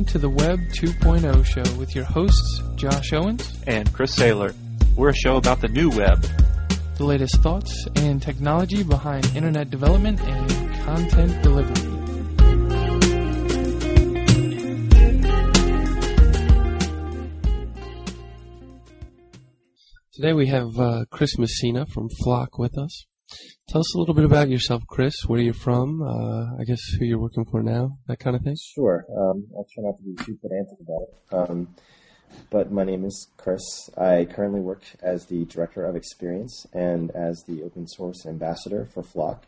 Welcome to the Web 2.0 show with your hosts, Josh Owens and Chris Saylor. We're a show about the new web, the latest thoughts and technology behind internet development and content delivery. Today we have uh, Chris Messina from Flock with us. Tell us a little bit about yourself, Chris. Where you're from? Uh, I guess who you're working for now, that kind of thing. Sure. Um, I'll try not to be too pedantic about it. Um, but my name is Chris. I currently work as the director of experience and as the open source ambassador for Flock.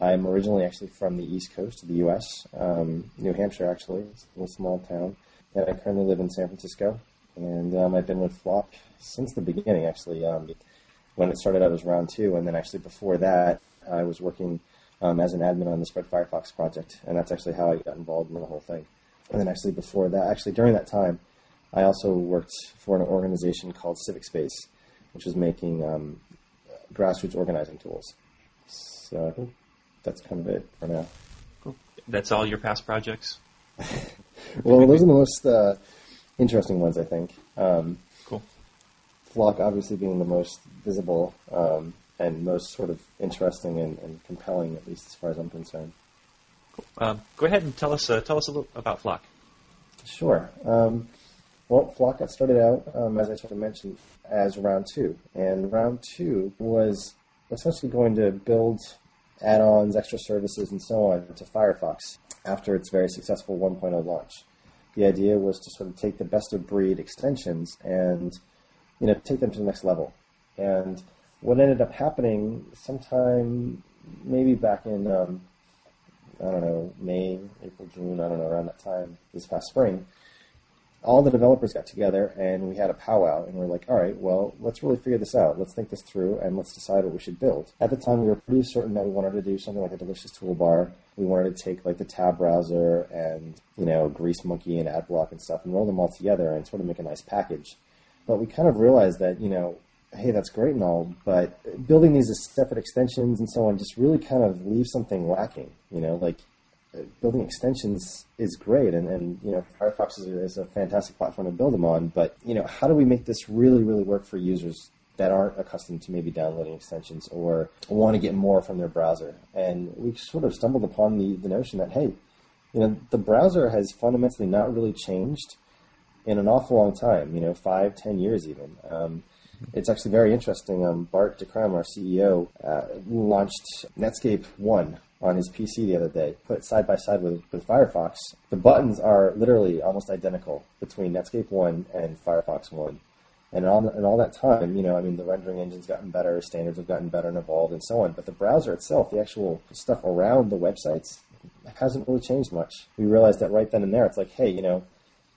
I'm originally actually from the East Coast of the U.S., um, New Hampshire, actually, a little small town, and I currently live in San Francisco. And um, I've been with Flock since the beginning, actually. Um, when it started out as round two, and then actually before that, I was working um, as an admin on the Spread Firefox project, and that's actually how I got involved in the whole thing. And then actually before that, actually during that time, I also worked for an organization called Civic Space, which was making um, grassroots organizing tools. So I think that's kind of it for now. Cool. That's all your past projects? well, those are the most uh, interesting ones, I think. Um. Flock obviously being the most visible um, and most sort of interesting and, and, compelling, at least as far as I'm concerned. Cool. Um, go ahead and tell us uh, tell us a little about Flock. Sure. Um, well, Flock got started out, um, as I sort of mentioned, as round two, and round two was essentially going to build add-ons, extra services, and so on to Firefox after its very successful 1.0 launch. The idea was to sort of take the best of breed extensions and you know take them to the next level. And what ended up happening sometime maybe back in um, I don't know May, April, June, I don't know around that time this past spring, all the developers got together and we had a powwow and we are like, all right, well, let's really figure this out. Let's think this through and let's decide what we should build. At the time, we were pretty certain that we wanted to do something like a delicious toolbar. We wanted to take like the tab browser and, you know, Greasemonkey and AdBlock and stuff and roll them all together and sort of make a nice package. But we kind of realized that, you know, hey, that's great and all, but building these separate extensions and so on just really kind of leaves something lacking. You know, like uh, building extensions is great, and, and you know, Firefox is, is a fantastic platform to build them on. But you know, how do we make this really, really work for users that aren't accustomed to maybe downloading extensions or want to get more from their browser? And we sort of stumbled upon the, the notion that hey, you know, the browser has fundamentally not really changed in an awful long time, you know, five, ten years even. Um, it's actually very interesting. Um, Bart de our CEO, uh, launched Netscape 1 on his PC the other day, put side by side with, with Firefox. The buttons are literally almost identical between Netscape 1 and Firefox 1. And all, and all that time, you know, I mean, the rendering engine's gotten better, standards have gotten better and evolved, and so on. But the browser itself, the actual stuff around the websites, hasn't really changed much. We realized that right then and there, it's like, hey, you know,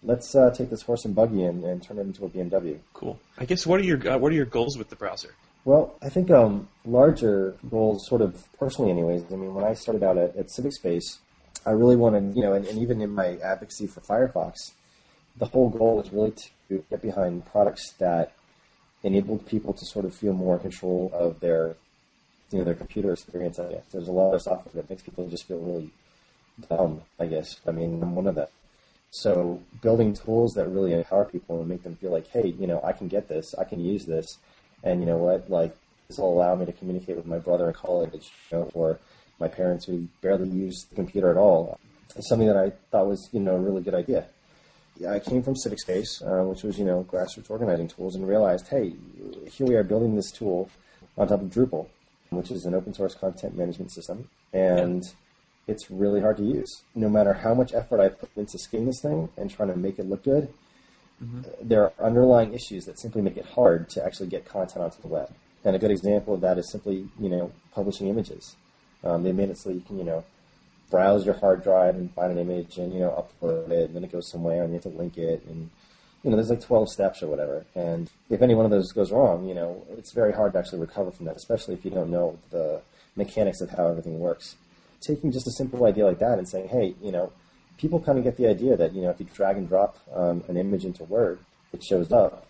let's uh, take this horse and buggy and, and, turn it into a BMW. Cool. I guess what are your uh, what are your goals with the browser? Well, I think um, larger goals, sort of personally, anyways. I mean, when I started out at, at Civic Space, I really wanted, you know, and, and even in my advocacy for Firefox, the whole goal was really to get behind products that enabled people to sort of feel more control of their, you know, their computer experience. I guess there's a lot of software that makes people just feel really dumb. I guess. I mean, I'm one of them. So building tools that really empower people and make them feel like, hey, you know, I can get this, I can use this, and you know what, like this will allow me to communicate with my brother in college, you know, or my parents who barely use the computer at all. It's something that I thought was, you know, a really good idea. I came from Civic Space, uh, which was, you know, grassroots organizing tools, and realized, hey, here we are building this tool on top of Drupal, which is an open source content management system, and yeah it's really hard to use. No matter how much effort I put into skinning this thing and trying to make it look good, mm-hmm. there are underlying issues that simply make it hard to actually get content onto the web. And a good example of that is simply, you know, publishing images. Um, they made it so you can, you know, browse your hard drive and find an image and, you know, upload it, and then it goes somewhere and you have to link it. And, you know, there's like 12 steps or whatever. And if any one of those goes wrong, you know, it's very hard to actually recover from that, especially if you don't know the mechanics of how everything works taking just a simple idea like that and saying, hey, you know, people kind of get the idea that, you know, if you drag and drop um, an image into Word, it shows up.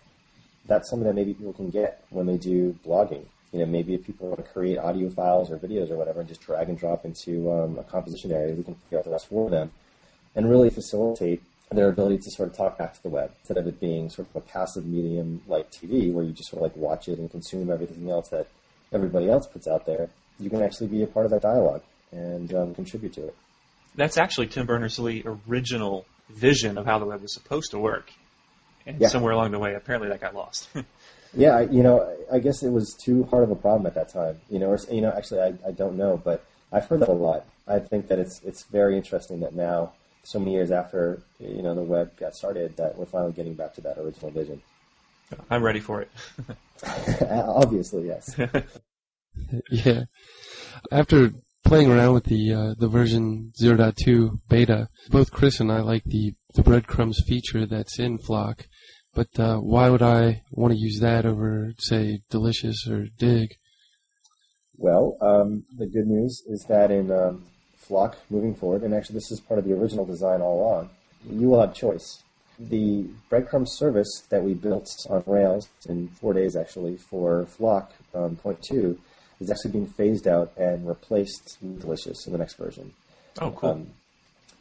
That's something that maybe people can get when they do blogging. You know, maybe if people want to create audio files or videos or whatever and just drag and drop into um, a composition area, we can figure out the rest for them and really facilitate their ability to sort of talk back to the web instead of it being sort of a passive medium like TV where you just sort of like watch it and consume everything else that everybody else puts out there. You can actually be a part of that dialogue and um, contribute to it. That's actually Tim Berners-Lee original vision of how the web was supposed to work. And Yeah. somewhere along the way, apparently that got lost. Yeah, I, you know, I I guess it was too hard of a problem at that time. You know, or you know, actually, I, I don't know, but I've heard that a lot. I think that it's it's very interesting that now, so many years after you know the web got started, that we're finally getting back to that original vision. I'm ready for it. Obviously, yes. Yeah. After playing around with the uh, the version 0.2 beta, both Chris and I like the the breadcrumbs feature that's in Flock. But uh, why would I want to use that over, say, Delicious or Digg? Well, um, the good news is that in um, Flock moving forward, and actually this is part of the original design all along, you will have choice. The breadcrumb service that we built on Rails in four days actually for Flock um, point two is actually being phased out and replaced with Delicious in the next version. Oh, cool. Um,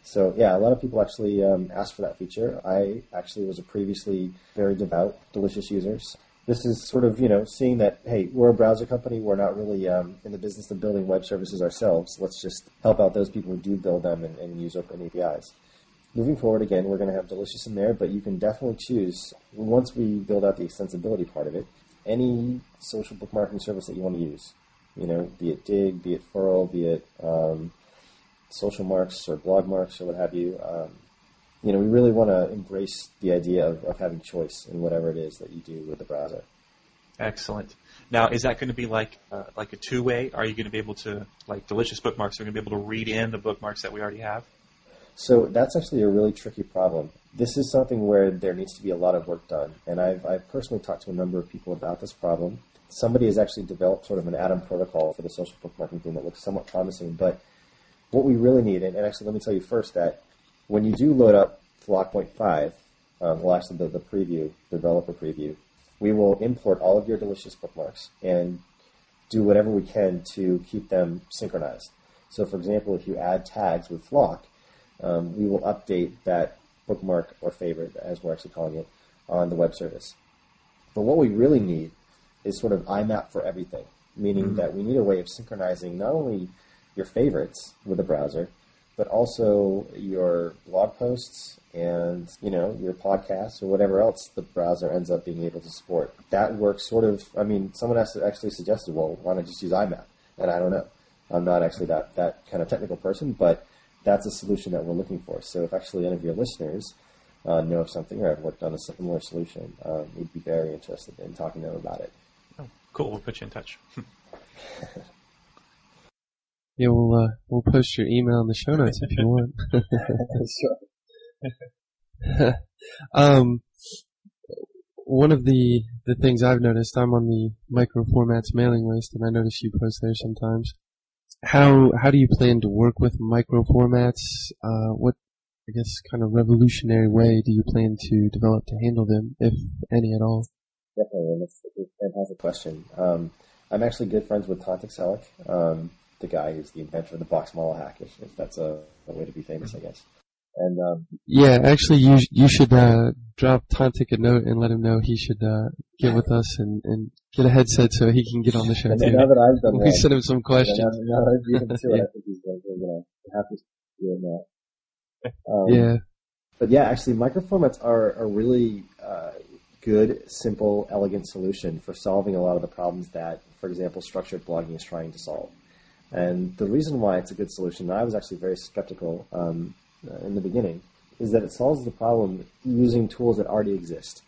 so yeah, a lot of people actually um, asked for that feature. I actually was a previously very devout Delicious users. This is sort of you know seeing that hey, we're a browser company. We're not really um, in the business of building web services ourselves. Let's just help out those people who do build them and, and use open APIs. Moving forward, again, we're going to have Delicious in there, but you can definitely choose once we build out the extensibility part of it, any social bookmarking service that you want to use. You know, be it Digg, be it Furl, be it um, social marks or blog marks or what have you. Um, you know, we really want to embrace the idea of, of having choice in whatever it is that you do with the browser. Excellent. Now, is that going to be like uh, like a two-way? Are you going to be able to, like Delicious Bookmarks, are you going to be able to read in the bookmarks that we already have? So that's actually a really tricky problem. This is something where there needs to be a lot of work done, and I've, I've personally talked to a number of people about this problem. Somebody has actually developed sort of an Atom protocol for the social bookmarking thing that looks somewhat promising, but what we really need, and, actually let me tell you first that when you do load up Flock.5, um, well actually the, the preview, developer preview, we will import all of your delicious bookmarks and do whatever we can to keep them synchronized. So for example, if you add tags with Flock, um, we will update that bookmark or favorite, as we're actually calling it, on the web service. But what we really need is sort of IMAP for everything, meaning that we need a way of synchronizing not only your favorites with the browser, but also your blog posts and you know your podcasts or whatever else the browser ends up being able to support. That works sort of. I mean, someone has actually suggested, well, why not just use IMAP? And I don't know. I'm not actually that that kind of technical person, but that's a solution that we're looking for. So if actually any of your listeners uh, know of something or have worked on a similar solution, um, we'd be very interested in talking to them about it. Oh, cool. We'll put you in touch. Yeah, we'll uh, we'll post your email in the show notes if you want. sure. um, one of the the things I've noticed, I'm on the micro formats mailing list, and I notice you post there sometimes. How how do you plan to work with micro formats? Uh, what I guess kind of revolutionary way do you plan to develop to handle them, if any at all? Definitely, and that's a fantastic question. Um, I'm actually good friends with Tantek Çelik, um, the guy who's the inventor of the box model hack, if, if that's a, a way to be famous, I guess. And um, Yeah, actually, you you should uh, drop Tontik a note and let him know he should uh, get with us and, and get a headset so he can get on the show and too. now that I've done We that, send him some questions. now, now that I've beat him to Yeah. I think he's going to, have to that. Um, Yeah, But yeah, actually, microformats are a really uh, good, simple, elegant solution for solving a lot of the problems that, for example, structured blogging is trying to solve. And the reason why it's a good solution, and I was actually very skeptical um, uh, in the beginning, is that it solves the problem using tools that already exist.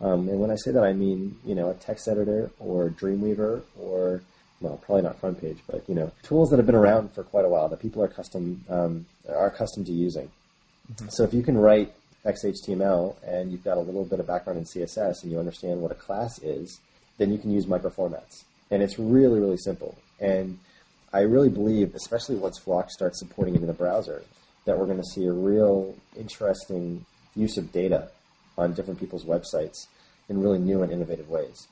Um, and when I say that, I mean you know a text editor or Dreamweaver or well, probably not front page, but you know tools that have been around for quite a while that people are custom um, are accustomed to using. So if you can write XHTML and you've got a little bit of background in CSS and you understand what a class is, then you can use microformats. And it's really, really simple. And I really believe, especially once Flock starts supporting it in the browser, that we're going to see a real interesting use of data on different people's websites in really new and innovative ways.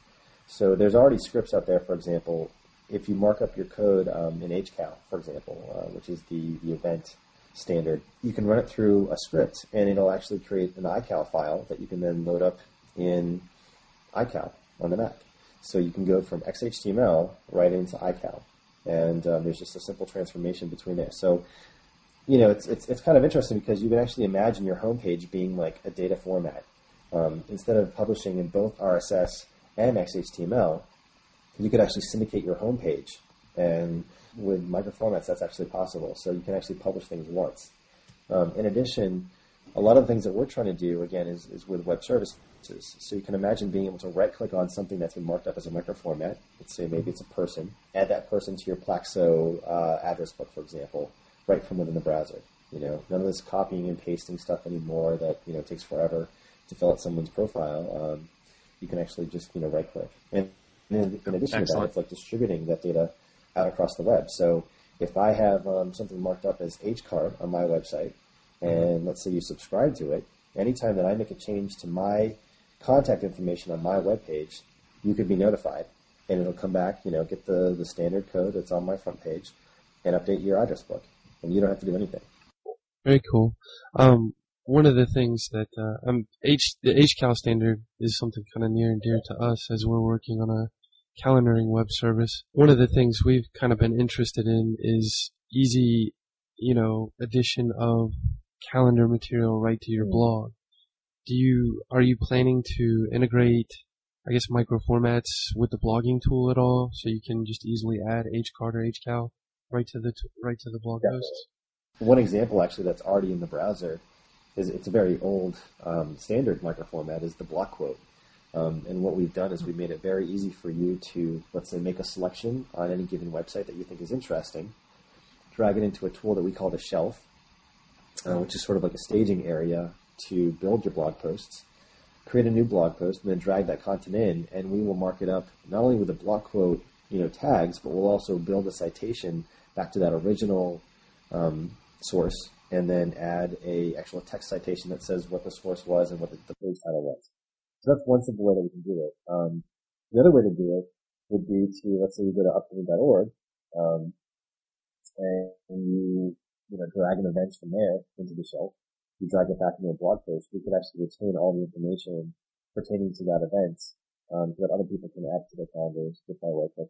So there's already scripts out there, for example, if you mark up your code um, in HCal, for example, uh, which is the, the event standard, you can run it through a script, and it'll actually create an iCal file that you can then load up in iCal on the Mac. So you can go from XHTML right into iCal, and um, there's just a simple transformation between there. So you know, it's, it's, it's kind of interesting because you can actually imagine your homepage being like a data format. Um, instead of publishing in both RSS and XHTML, you could actually syndicate your homepage. And with microformats, that's actually possible. So you can actually publish things once. Um, in addition, a lot of the things that we're trying to do, again, is, is with web services. So you can imagine being able to right click on something that's been marked up as a microformat. Let's say maybe it's a person. Add that person to your Plaxo uh, address book, for example right from within the browser. You know, none of this copying and pasting stuff anymore that you know takes forever to fill out someone's profile. Um, you can actually just you know right click, and, in, in addition Excellent. to that, it's like distributing that data out across the web. So if I have um, something marked up as HCard on my website, and mm-hmm. let's say you subscribe to it, anytime that I make a change to my contact information on my web page, you could be notified, and it'll come back. You know, get the the standard code that's on my front page, and update your address book and you don't have to do anything. Very cool. Um, one of the things that uh, um, H the HCal standard is something kind of near and dear to us as we're working on a calendaring web service. One of the things we've kind of been interested in is easy, you know, addition of calendar material right to your mm. blog. Do you are you planning to integrate, I guess, micro formats with the blogging tool at all, so you can just easily add HCard or HCal right to the t- right to the blog yeah. posts. One example, actually, that's already in the browser is it's a very old um, standard microformat is the block quote. Um, and what we've done is we've made it very easy for you to, let's say, make a selection on any given website that you think is interesting, drag it into a tool that we call the shelf, uh, which is sort of like a staging area to build your blog posts, create a new blog post, and then drag that content in, and we will mark it up not only with the block quote, you know, tags, but we'll also build a citation back to that original um, source, and then add a actual text citation that says what the source was and what the, the page title was. So that's one simple way that we can do it. Um, the other way to do it would be to let's say you go to upcoming.org um, and you you know drag an event from there into the shelf. You drag it back into a blog post. We could actually retain all the information pertaining to that event um, so that other people can add to their calendars with our website.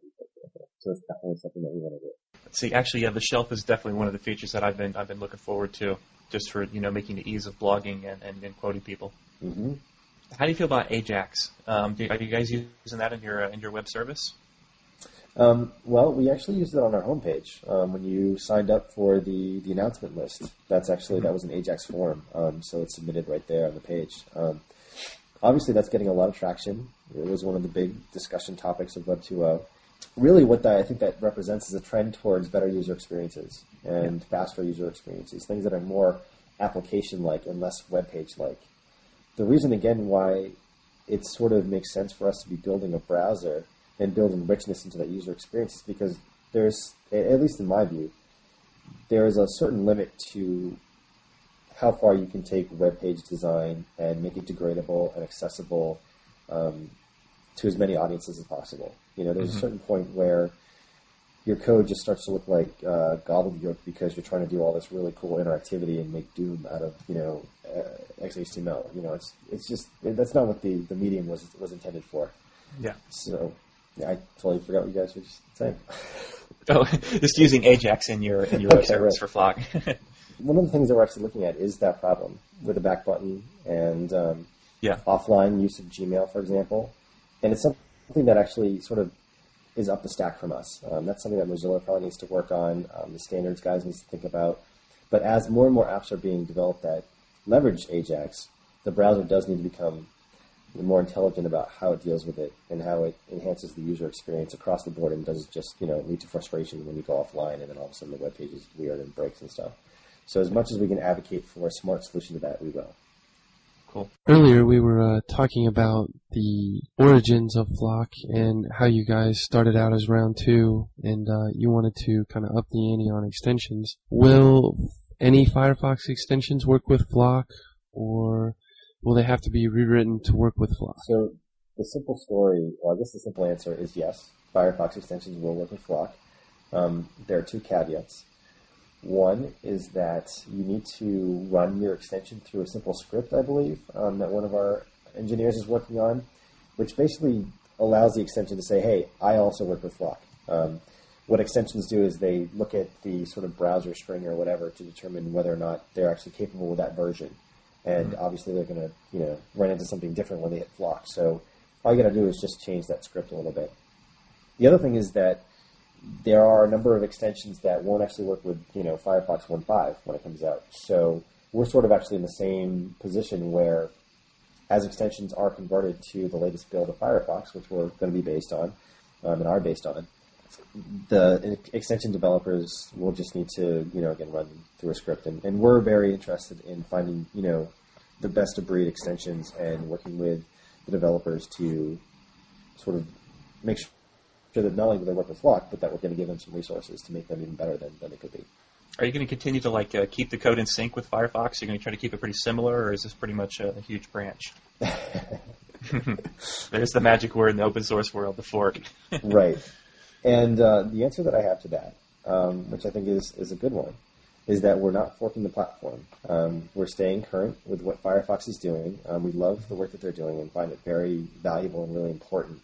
So it's definitely something that we want to do. See, actually, yeah, the shelf is definitely one of the features that I've been I've been looking forward to, just for you know making the ease of blogging and, and, and quoting people. Mm-hmm. How do you feel about Ajax? Um, do, are you guys using that in your uh, in your web service? Um, well, we actually used it on our homepage um, when you signed up for the, the announcement list. That's actually that was an Ajax form, um, so it's submitted right there on the page. Um, obviously, that's getting a lot of traction. It was one of the big discussion topics of Web 2.0 really what that, I think that represents is a trend towards better user experiences and faster user experiences, things that are more application-like and less web page-like. The reason, again, why it sort of makes sense for us to be building a browser and building richness into that user experience is because there's, at least in my view, there is a certain limit to how far you can take web page design and make it degradable and accessible um, to as many audiences as possible. You know, there's mm-hmm. a certain point where your code just starts to look like uh, gobbledygook because you're trying to do all this really cool interactivity and make Doom out of you know uh, XHTML. You know, it's it's just that's not what the, the medium was was intended for. Yeah. So yeah, I totally forgot what you guys were just saying. oh, just using Ajax in your in your okay, web service right. for Flock. One of the things that we're actually looking at is that problem with the back button and um, yeah. offline use of Gmail, for example and it's something that actually sort of is up the stack from us. Um, that's something that Mozilla probably needs to work on. Um, the standards guys needs to think about. But as more and more apps are being developed that leverage Ajax, the browser does need to become more intelligent about how it deals with it and how it enhances the user experience across the board and doesn't just you know lead to frustration when you go offline and then all of a sudden the web page is weird and breaks and stuff. So as much as we can advocate for a smart solution to that, we will. Cool. Earlier we were uh, talking about the origins of Flock and how you guys started out as round two and uh, you wanted to kind of up the ante on extensions. Will any Firefox extensions work with Flock or will they have to be rewritten to work with Flock? So the simple story, well I guess the simple answer is yes. Firefox extensions will work with Flock. Um, there are two caveats. One is that you need to run your extension through a simple script, I believe, um, that one of our engineers is working on, which basically allows the extension to say, hey, I also work with Flock. Um, what extensions do is they look at the sort of browser string or whatever to determine whether or not they're actually capable of that version. And mm-hmm. obviously they're going to, you know, run into something different when they hit Flock. So all you got to do is just change that script a little bit. The other thing is that there are a number of extensions that won't actually work with, you know, Firefox 1.5 when it comes out. So we're sort of actually in the same position where as extensions are converted to the latest build of Firefox, which we're going to be based on um, and are based on, the extension developers will just need to, you know, again, run through a script. And, and we're very interested in finding, you know, the best of breed extensions and working with the developers to sort of make sure that not only do they work with Flock, but that we're going to give them some resources to make them even better than, than they could be. Are you going to continue to like uh, keep the code in sync with Firefox? Are you going to try to keep it pretty similar, or is this pretty much a, a huge branch? There's the magic word in the open source world, the fork. right. And uh, the answer that I have to that, um, which I think is, is a good one, is that we're not forking the platform. Um, we're staying current with what Firefox is doing. Um, we love the work that they're doing and find it very valuable and really important.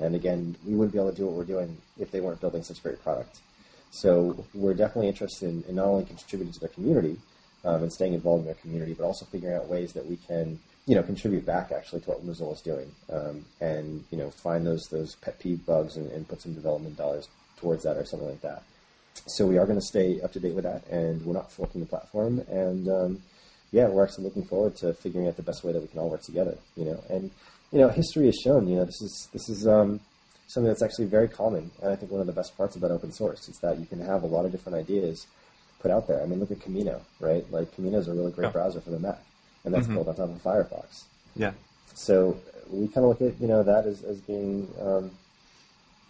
And again, we wouldn't be able to do what we're doing if they weren't building such great product. So we're definitely interested in, in not only contributing to their community um, and staying involved in their community, but also figuring out ways that we can, you know, contribute back actually to what Mozilla is doing, um, and you know, find those those pet peeve bugs and, and put some development dollars towards that or something like that. So we are going to stay up to date with that, and we're not forking the platform. And um, yeah, we're actually looking forward to figuring out the best way that we can all work together. You know, and you know, history has shown, you know, this is this is um, something that's actually very common, and I think one of the best parts about open source is that you can have a lot of different ideas put out there. I mean, look at Camino, right? Like Camino is a really great browser for the Mac, and that's mm-hmm. built on top of Firefox. Yeah. So we kind of look at you know that as as being um,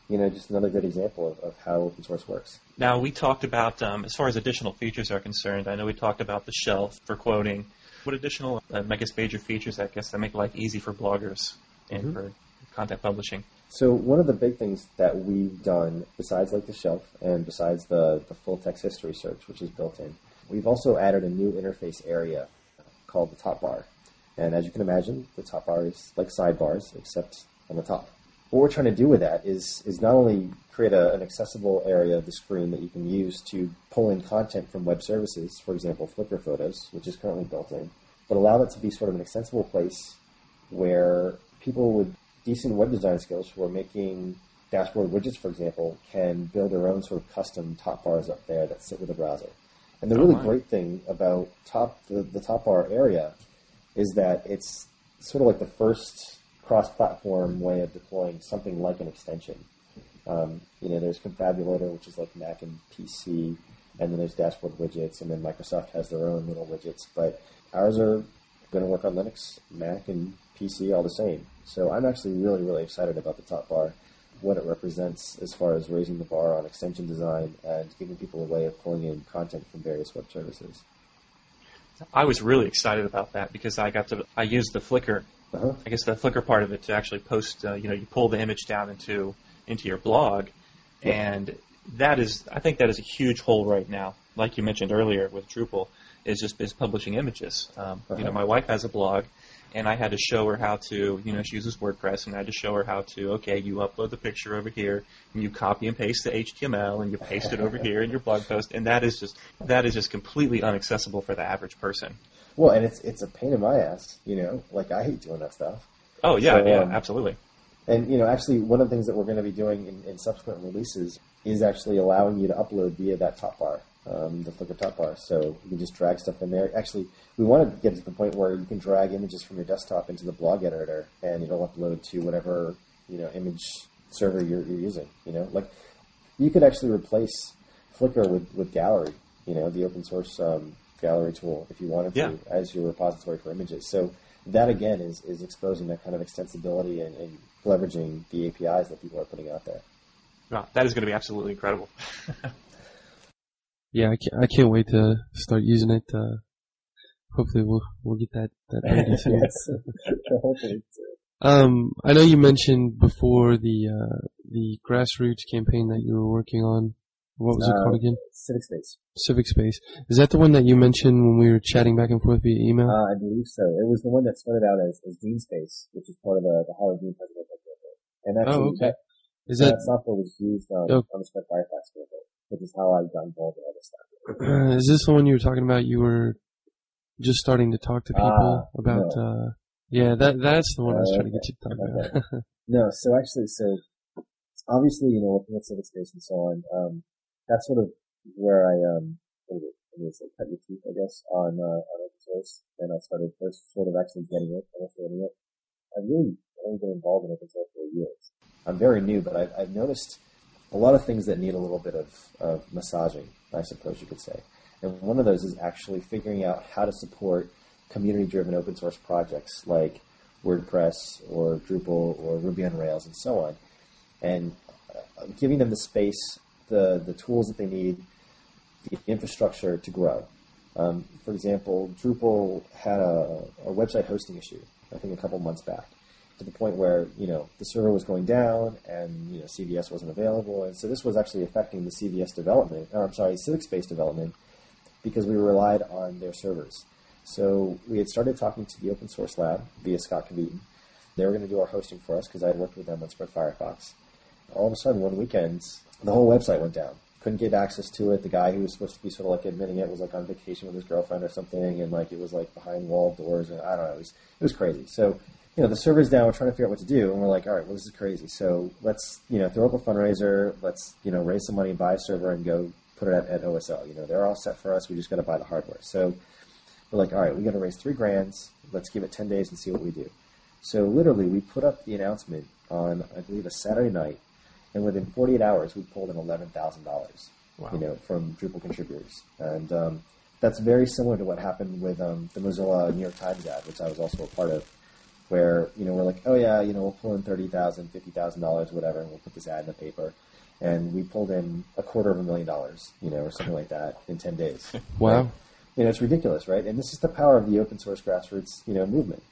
you know just another good example of, of how open source works. Now we talked about um, as far as additional features are concerned. I know we talked about the shelf for quoting. What additional uh, Megas major features, I guess, that make life easy for bloggers and mm-hmm. for content publishing? So one of the big things that we've done, besides like the shelf and besides the, the full text history search, which is built in, we've also added a new interface area called the top bar. And as you can imagine, the top bar is like sidebars, except on the top. What we're trying to do with that is, is not only create a, an accessible area of the screen that you can use to pull in content from web services, for example, Flickr Photos, which is currently built in, but allow that to be sort of an extensible place where people with decent web design skills who are making dashboard widgets, for example, can build their own sort of custom top bars up there that sit with the browser. And the oh, really oh, great thing about top the, the top bar area is that it's sort of like the first cross-platform way of deploying something like an extension. Um, you know, there's Konfabulator, which is like Mac and PC, and then there's dashboard widgets, and then Microsoft has their own little widgets. But ours are going to work on Linux, Mac, and PC all the same. So I'm actually really, really excited about the top bar, what it represents as far as raising the bar on extension design and giving people a way of pulling in content from various web services. I was really excited about that because I got to I used the Flickr, uh-huh. I guess the Flickr part of it to actually post. Uh, you know, you pull the image down into into your blog, yeah. and that is I think that is a huge hole right now. Like you mentioned earlier with Drupal, is just is publishing images. Um, uh-huh. You know, uh-huh. my wife has a blog, and I had to show her how to, you know, she uses WordPress, and I had to show her how to, okay, you upload the picture over here, and you copy and paste the HTML, and you paste it over here in your blog post, and that is just that is just completely inaccessible for the average person. Well, and it's it's a pain in my ass, you know, like I hate doing that stuff. Oh yeah, so, yeah, um, absolutely. And you know, actually, one of the things that we're going to be doing in, in subsequent releases is actually allowing you to upload via that top bar um, the Flickr top bar. So you can just drag stuff in there. Actually, we want to get to the point where you can drag images from your desktop into the blog editor, and it'll upload to whatever you know image server you're, you're using. You know, like you could actually replace Flickr with, with Gallery. You know, the open source um, gallery tool, if you wanted yeah. to, as your repository for images. So that again is, is exposing that kind of extensibility and, and leveraging the APIs that people are putting out there. Wow, that is going to be absolutely incredible. Yeah, I can't, I can't wait to start using it. Uh, hopefully we'll, we'll get that, that ready soon. yes. um, I know you mentioned before the, uh, the grassroots campaign that you were working on. What was it Uh, called again? Civic Space. Civic Space. Is that the one that you mentioned when we were chatting back and forth via email? Uh, I believe so. It was the one that started out as, as Dean Space, which is part of the, the Howard Dean Presidential Program. And actually, oh, okay. that, Is that, that software was used um, Oh. on the Spread Firefox for which is how I got involved in all this stuff. uh, is this the one you were talking about? You were just starting to talk to people Ah, about. uh Yeah, that that's the one I was Uh, trying to get you to talk about. No, so actually, so obviously, you know, working with civic space and so on, um, that's sort of where I, um, it? Like, cut your teeth, I guess, on, uh, on open source. And I started first sort of actually getting it, understanding it. I've really only been involved in open source for years. I'm very new, but I've, I've noticed a lot of things that need a little bit of, of massaging, I suppose you could say. And one of those is actually figuring out how to support community-driven open source projects like WordPress or Drupal or Ruby on Rails and so on, and uh, giving them the space, the the tools that they need, the infrastructure to grow. Um, for example, Drupal had a, a website hosting issue, I think a couple months back, to the point where you know the server was going down and you know CVS wasn't available, and so this was actually affecting the CVS development, or I'm sorry, Civic Space development, because we relied on their servers. So we had started talking to the open source lab via Scott Kveton. They were going to do our hosting for us because I had worked with them on Spread Firefox. All of a sudden, one weekend, the whole website went down. Couldn't get access to it. The guy who was supposed to be sort of like admitting it was like on vacation with his girlfriend or something, and like it was like behind wall doors, and I don't know. It was it was crazy. So you know, the server's down. We're trying to figure out what to do, and we're like, all right, well, this is crazy. So let's you know throw up a fundraiser. Let's you know raise some money, buy a server, and go put it at, at OSL. You know, they're all set for us. We just got to buy the hardware. So we're like, all right, we got to raise three grands. Let's give it ten days and see what we do. So literally, we put up the announcement on I believe a Saturday night, and within 48 hours, we pulled in eleven thousand dollars. Wow. You know, from Drupal contributors, and um, that's very similar to what happened with um, the Mozilla New York Times ad, which I was also a part of. Where you know we're like, oh yeah, you know we'll pull in thirty thousand, fifty thousand dollars, whatever, and we'll put this ad in the paper, and we pulled in a quarter of a million dollars, you know, or something like that in ten days. wow. You know, it's ridiculous, right? And this is the power of the open source grassroots, you know, movement.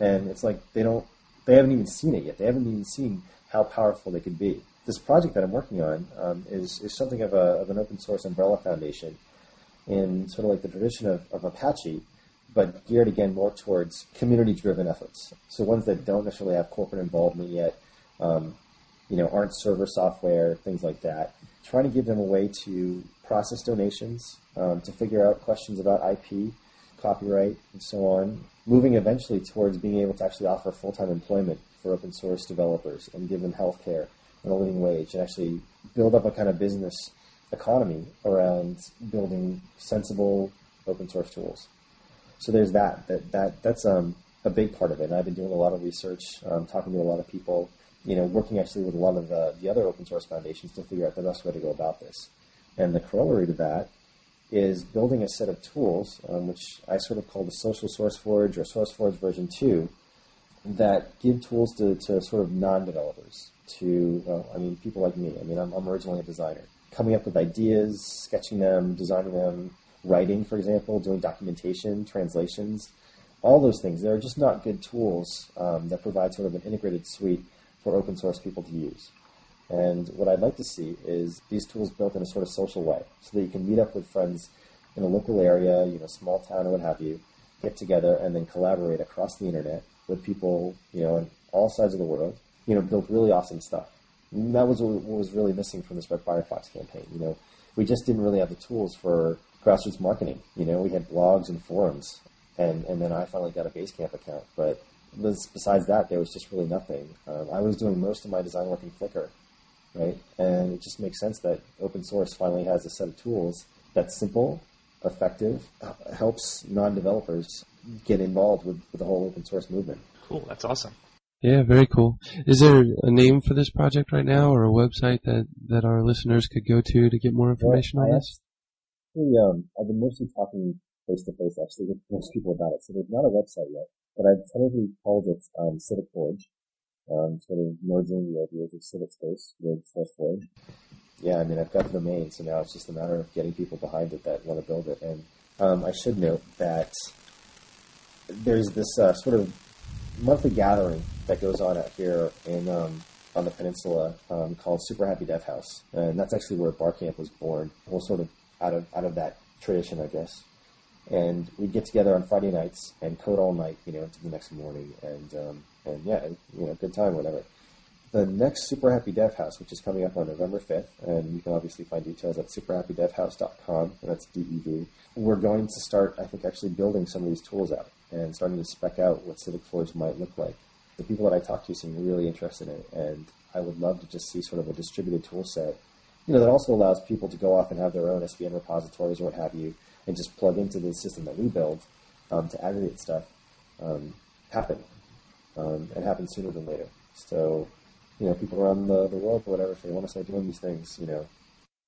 And it's like they don't, they haven't even seen it yet. They haven't even seen how powerful they could be. This project that I'm working on um, is is something of a of an open source umbrella foundation, in sort of like the tradition of, of Apache, but geared again more towards community driven efforts. So ones that don't necessarily have corporate involvement yet, um, you know, aren't server software, things like that. Trying to give them a way to process donations, um, to figure out questions about IP, copyright, and so on. Moving eventually towards being able to actually offer full time employment for open source developers and give them health care and a living wage and actually build up a kind of business economy around building sensible open source tools. So there's that. That that that's um, a big part of it. And I've been doing a lot of research, um, talking to a lot of people, you know, working actually with a lot of the, the other open source foundations to figure out the best way to go about this. And the corollary to that is building a set of tools, um, which I sort of call the social source forge or source forge version 2, that give tools to, to sort of non-developers, to, I mean, people like me. I mean, I'm, I'm originally a designer. Coming up with ideas, sketching them, designing them, writing, for example, doing documentation, translations, all those things. They're just not good tools um, that provide sort of an integrated suite for open source people to use. And what I'd like to see is these tools built in a sort of social way, so that you can meet up with friends in a local area, you know, small town or what have you, get together and then collaborate across the internet with people, you know, on all sides of the world, you know, built really awesome stuff. And that was what was really missing from this Red Firefox campaign. You know, we just didn't really have the tools for grassroots marketing. You know, we had blogs and forums, and and then I finally got a Basecamp account. But besides that, there was just really nothing. Um, I was doing most of my design work in Flickr, right? And it just makes sense that open source finally has a set of tools that's simple, effective, helps non-developers get involved with, with the whole open source movement. Cool. That's awesome. Yeah, very cool. Is there a name for this project right now, or a website that, that our listeners could go to to get more information Well, on I this? Actually, um, I've been mostly talking face to face actually with most people about it, so there's not a website yet. But I've tentatively called it um, Civic Forge, um, sort of merging the ideas of Civic Space with SourceForge. Yeah, I mean, I've got the domain, so now it's just a matter of getting people behind it that want to build it. And um, I should note that there's this uh, sort of monthly gathering that goes on out here in um, on the peninsula um, called Super Happy Dev House, and that's actually where Barcamp was born. Well, sort of out of out of that tradition, I guess. And we'd get together on Friday nights and code all night, you know, until the next morning, and um, and yeah, you know, good time, whatever. The next Super Happy Dev House, which is coming up on November 5th, and you can obviously find details at superhappydevhouse.com, and that's D-E-V. We're going to start, I think, actually building some of these tools out and starting to spec out what Civic Forge might look like the people that I talk to seem really interested in it, and I would love to just see sort of a distributed tool set, you know, that also allows people to go off and have their own SVN repositories or what have you, and just plug into the system that we build um, to aggregate stuff um, happen, um, and happen sooner than later. So, you know, people around the, the world or whatever, if they want to start doing these things, you know,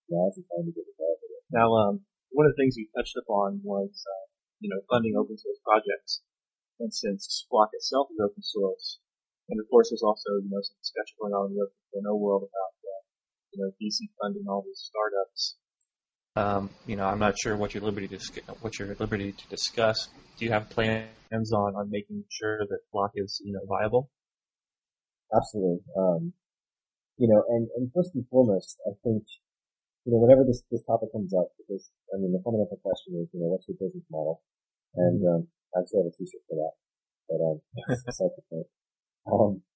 now's the time to get involved. Now, um, one of the things you touched upon was, uh, you know, funding open source projects. And since Flock itself is open source, and of course there's also, you know, some discussion going on in the no world about, uh, you know, VC funding all these startups. Um, you know, I'm not sure what your liberty to what your liberty to discuss. Do you have plans on, on making sure that Flock is, you know, viable? Absolutely. Um, you know, and, and first and foremost, I think, you know, whenever this, this topic comes up, because, I mean, the fundamental question is, you know, what's your business model? And, um, I actually have a t-shirt for that. But, um, that's beside the point. Um,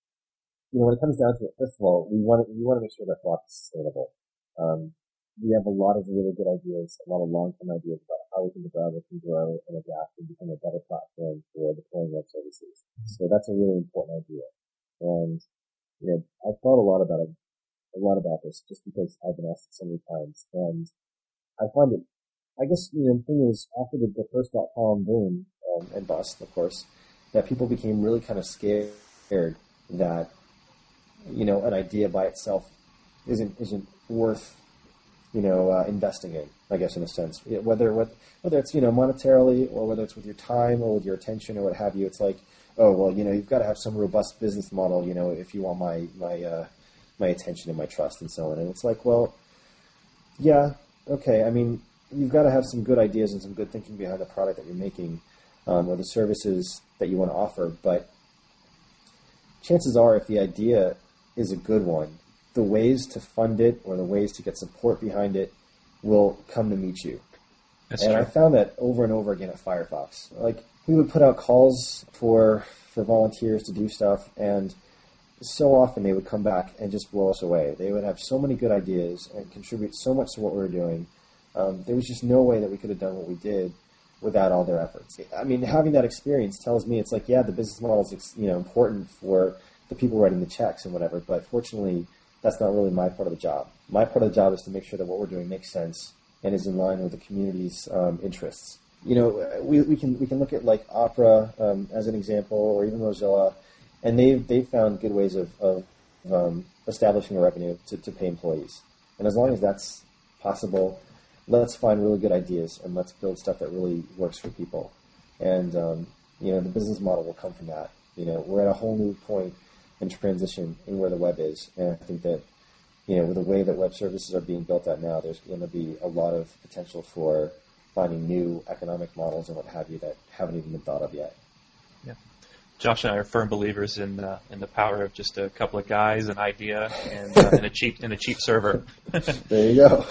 you know, when it comes down to it, first of all, we want to, we want to make sure that Flock is sustainable. Um, we have a lot of really good ideas, a lot of long-term ideas about how we can develop and grow and adapt and become a better platform for deploying web services. So that's a really important idea. And, you know, I've thought a lot about it, a lot about this just because I've been asked so many times. And I find it, I guess, you know, the thing is, after the, the first dot com boom, um, and bust, of course, that people became really kind of scared that you know an idea by itself isn't isn't worth you know uh, investing in. I guess in a sense, whether whether it's you know monetarily or whether it's with your time or with your attention or what have you, it's like oh well you know you've got to have some robust business model you know if you want my my uh, my attention and my trust and so on. And it's like well yeah okay I mean you've got to have some good ideas and some good thinking behind the product that you're making um, or the services that you want to offer. But chances are, if the idea is a good one, the ways to fund it or the ways to get support behind it will come to meet you. That's and true. I found that over and over again at Firefox. Like we would put out calls for for volunteers to do stuff, and so often they would come back and just blow us away. They would have so many good ideas and contribute so much to what we were doing. Um, there was just no way that we could have done what we did without all their efforts. I mean, having that experience tells me it's like, yeah, the business model is you know important for the people writing the checks and whatever, but fortunately, that's not really my part of the job. My part of the job is to make sure that what we're doing makes sense and is in line with the community's um, interests. You know, we, we can we can look at like Opera um, as an example, or even Mozilla, and they've they've found good ways of, of um, establishing a revenue to, to pay employees. And as long as that's possible, let's find really good ideas and let's build stuff that really works for people. And um, you know, the business model will come from that. You know, we're at a whole new point in transition in where the web is, and I think that you know, with the way that web services are being built out now, there's going to be a lot of potential for finding new economic models and what have you that haven't even been thought of yet. Yeah. Josh and I are firm believers in the in the power of just a couple of guys, an idea, and, uh, and a cheap and a cheap server. there you go.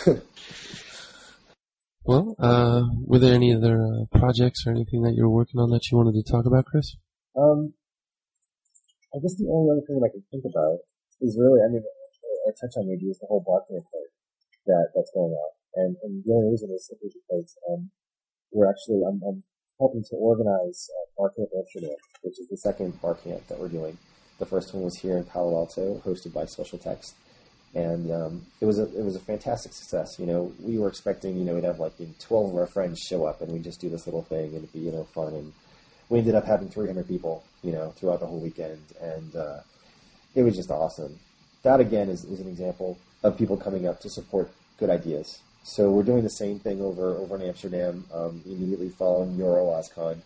Well, uh, were there any other uh, projects or anything that you were working on that you wanted to talk about, Chris? Um, I guess the only other thing that I can think about is really, I mean, I touch on maybe is the whole blockchain part that that's going on, and and the only reason is simply because um, we're actually I'm, I'm helping to organize uh, Barcamp Amsterdam, which is the second Barcamp that we're doing. The first one was here in Palo Alto, hosted by Social Text and um, it was a it was a fantastic success. You know, we were expecting you know we'd have like twelve of our friends show up and we'd just do this little thing and it'd be you know fun and we ended up having three hundred people you know throughout the whole weekend and uh, it was just awesome. That again is, is an example of people coming up to support good ideas. So we're doing the same thing over over in Amsterdam, um, immediately following Euro OSCON,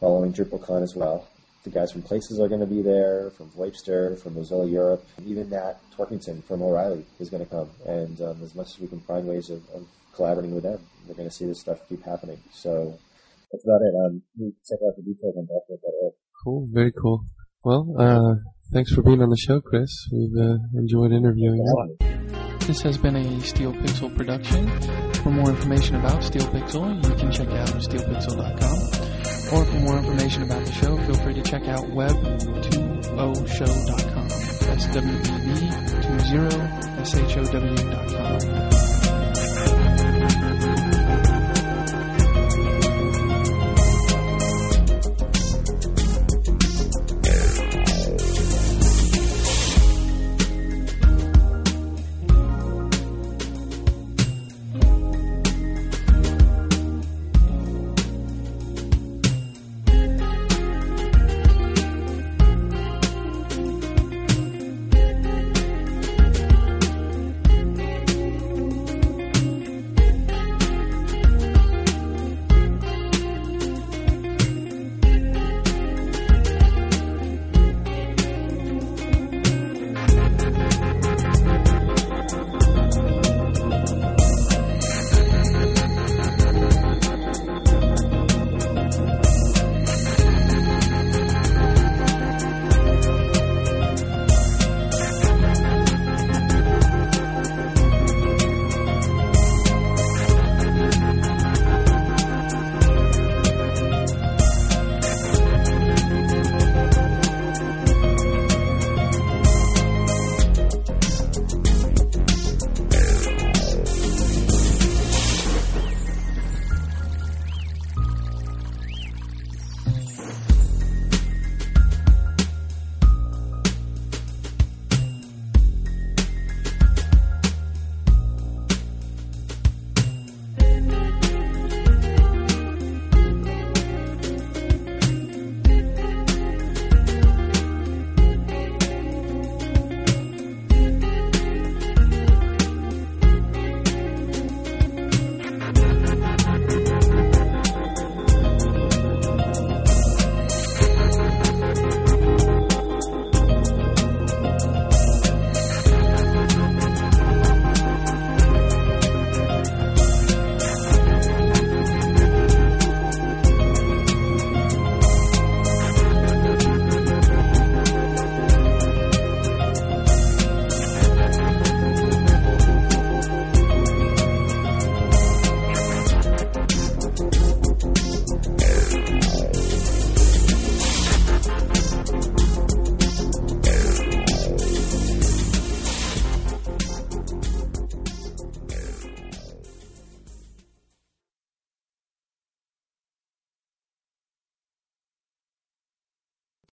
following DrupalCon as well the guys from Plazes are going to be there, from Vlipster, from Mozilla Europe, even Nat Torkington from O'Reilly is going to come. And um, as much as we can find ways of, of collaborating with them, we're going to see this stuff keep happening. So that's about it. Um, check out the details on that. Cool, very cool. Well, uh, thanks for being on the show, Chris. We've uh, enjoyed interviewing you. This has been a Steel Pixel production. For more information about Steel Pixel, you can check out steelpixel.com. Or for more information about the show, feel free to check out web20show.com. That's W-E-B 20 S-H-O-W.com.